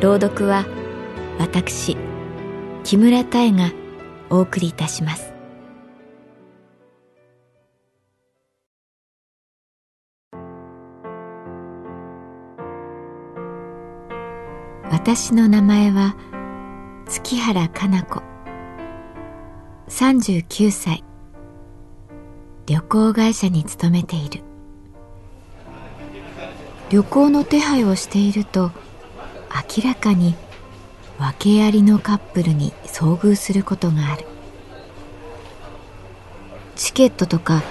朗読は私木村多江がお送りいたします。私の名前は月原かな子。39歳。旅行会社に勤めている。旅行の手配をしていると明らかに訳ありのカップルに遭遇することがある。チケットとか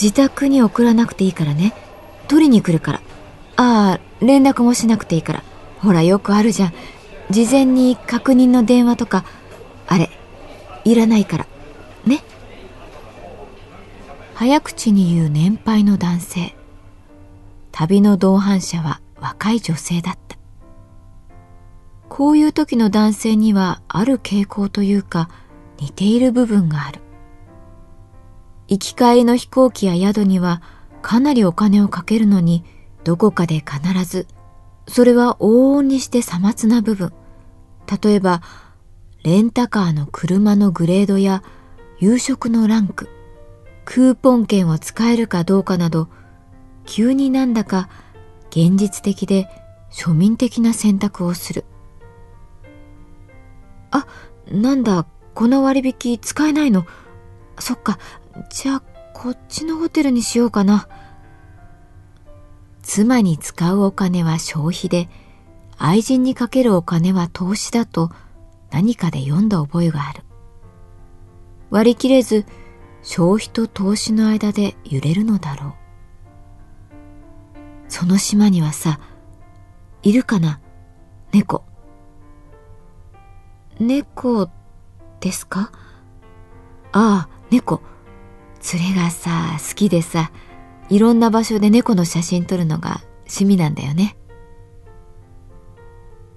自宅に送らなくていいからね。取りに来るから。ああ連絡もしなくていいから。ほらよくあるじゃん。事前に確認の電話とか。あれいらないから。ね。早口に言う年配の男性。旅の同伴者は若い女性だった。こういう時の男性にはある傾向というか似ている部分がある行き帰りの飛行機や宿にはかなりお金をかけるのにどこかで必ずそれは往々にしてさまつな部分例えばレンタカーの車のグレードや夕食のランククーポン券を使えるかどうかなど急になんだか現実的で庶民的な選択をする。あ、なんだ、この割引使えないの。そっか、じゃあこっちのホテルにしようかな。妻に使うお金は消費で、愛人にかけるお金は投資だと何かで読んだ覚えがある。割り切れず、消費と投資の間で揺れるのだろう。その島にはさ、いるかな？猫。猫ですか？ああ、猫。連れがさ、好きでさ、いろんな場所で猫の写真撮るのが趣味なんだよね。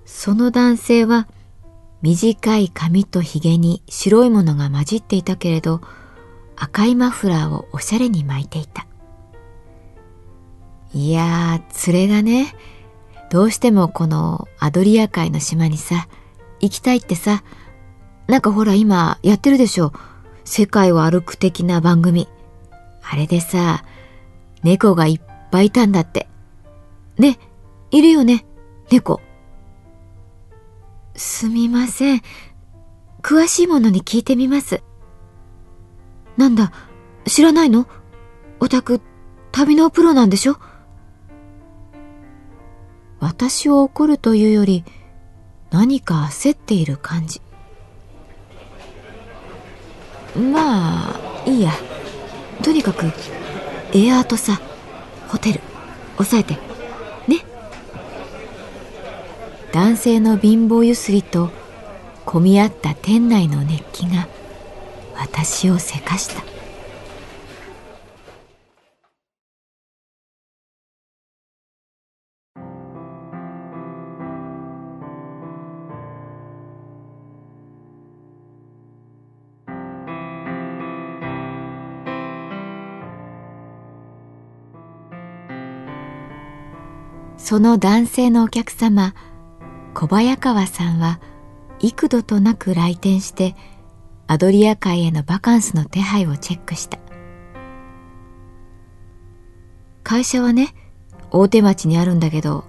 その男性は短い髪と髭に白いものが混じっていたけれど赤いマフラーをおしゃれに巻いていた。いやー、連れがね、どうしてもこのアドリア海の島にさ、行きたいってさ、なんかほら今やってるでしょ。世界を歩く的な番組。あれでさ、猫がいっぱいいたんだって。ね、いるよね、猫。すみません。詳しいものに聞いてみます。なんだ、知らないの？オタク、旅のプロなんでしょ？私を怒るというより何か焦っている感じ。まあいいや。とにかくエアーとさホテル押さえて。ね。男性の貧乏ゆすりと混み合った店内の熱気が私をせかした。その男性のお客様小早川さんは幾度となく来店してアドリア海へのバカンスの手配をチェックした会社はね大手町にあるんだけど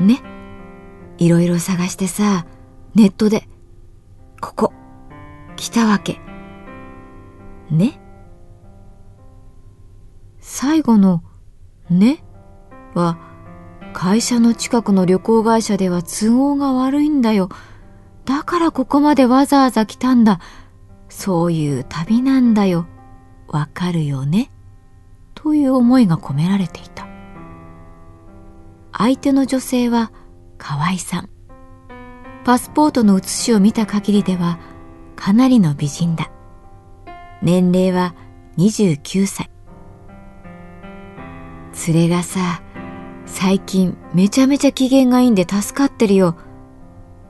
ね。いろいろ探してさ、ネットで、ここ、来たわけ。ね。最後の、ねは、会社の近くの旅行会社では都合が悪いんだよ。だからここまでわざわざ来たんだ。そういう旅なんだよ。わかるよね？という思いが込められていた。相手の女性は河合さん。パスポートの写しを見た限りではかなりの美人だ。年齢は29歳。連れがさ、最近めちゃめちゃ機嫌がいいんで助かってるよ。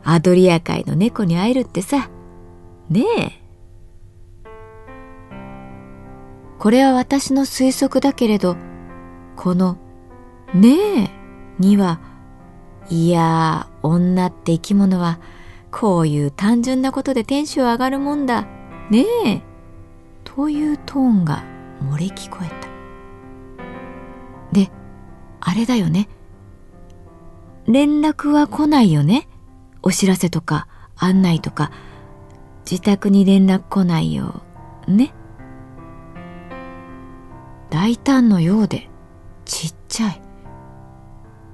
アドリア海の猫に会えるってさ。ねえ。これは私の推測だけれど、この、ねえには、いやー、女って生き物は、こういう単純なことでテンション上がるもんだ。ねえ。というトーンが漏れ聞こえた。あれだよね。連絡は来ないよね？お知らせとか案内とか、自宅に連絡来ないよ。ね？大胆のようでちっちゃい。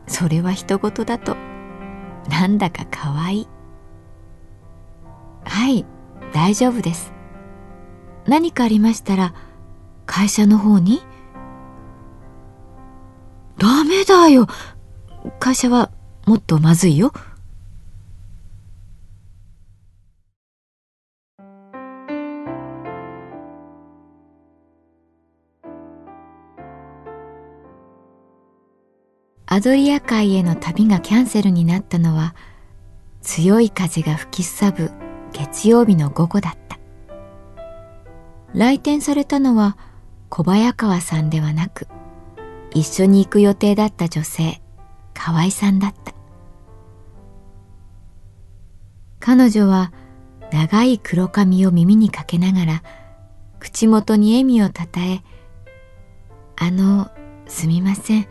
それは人事だと、なんだかかわいい。はい、大丈夫です。何かありましたら、会社の方に？ダメだよ。会社はもっとまずいよ。アドリア海への旅がキャンセルになったのは強い風が吹きすさぶ月曜日の午後だった来店されたのは小早川さんではなく一緒に行く予定だった女性河合さんだった。彼女は長い黒髪を耳にかけながら口元に笑みをたたえ「あのすみません。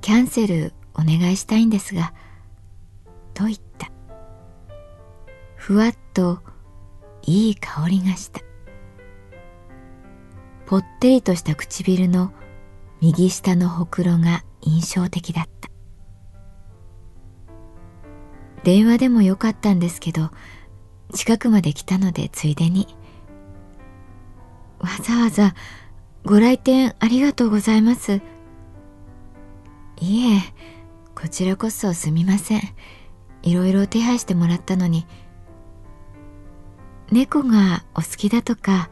キャンセルお願いしたいんですが」と言った。ふわっといい香りがした。ぽってりとした唇の右下のほくろが印象的だった。電話でもよかったんですけど近くまで来たのでついでに。わざわざご来店ありがとうございます。いえこちらこそすみません。いろいろ手配してもらったのに。猫がお好きだとか。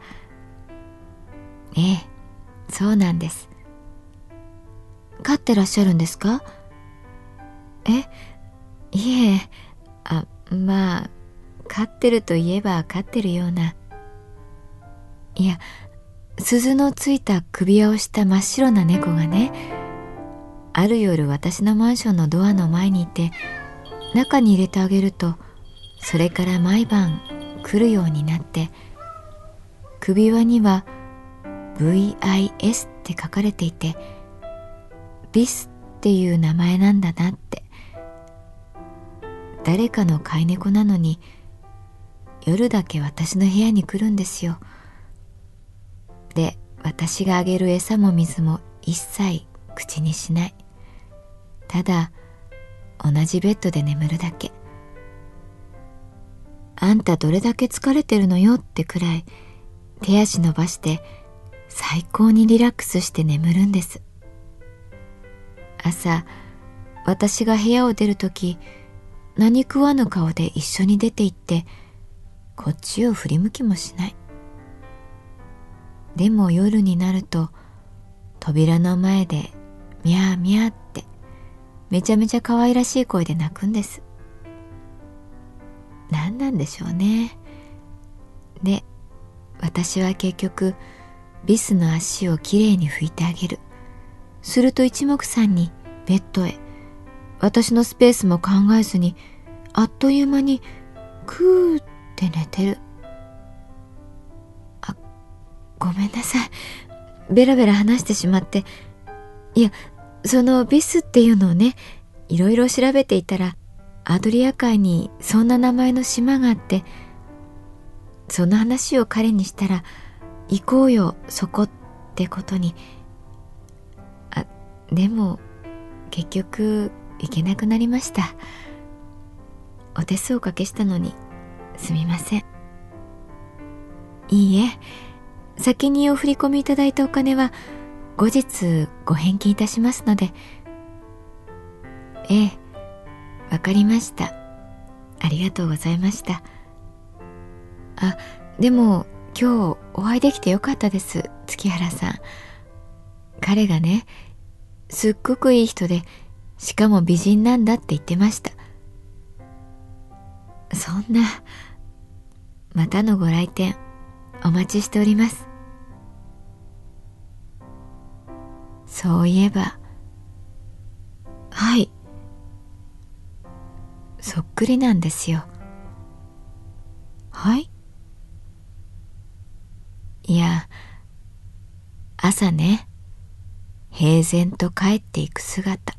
ええそうなんです。飼ってらっしゃるんですか？えいえあまあ飼ってるといえば飼ってるような。いや鈴のついた首輪をした真っ白な猫がねある夜私のマンションのドアの前にいて中に入れてあげるとそれから毎晩来るようになって首輪には VIS って書かれていてビスっていう名前なんだなって。誰かの飼い猫なのに夜だけ私の部屋に来るんですよ。で私があげる餌も水も一切口にしない。ただ同じベッドで眠るだけ。あんたどれだけ疲れてるのよってくらい手足伸ばして最高にリラックスして眠るんです。朝私が部屋を出るとき何食わぬ顔で一緒に出て行ってこっちを振り向きもしない。でも夜になると扉の前でミャーミャーってめちゃめちゃ可愛らしい声で泣くんです。何なんでしょうね。で私は結局ビスの足をきれいに拭いてあげる。すると一目散にベッドへ。私のスペースも考えずにあっという間にクーって寝てる。あごめんなさい。ベラベラ話してしまって。いやそのビスっていうのをねいろいろ調べていたらアドリア海にそんな名前の島があってその話を彼にしたら行こうよそこってことにでも結局行けなくなりました。お手数おかけしたのにすみません。いいえ先にお振り込みいただいたお金は後日ご返金いたしますので。ええわかりました。ありがとうございました。あでも今日お会いできてよかったです月原さん。彼がねすっごくいい人でしかも美人なんだって言ってました。そんなまたのご来店お待ちしております。そういえばはい。そっくりなんですよ。はい。いや朝ね平然と帰っていく姿。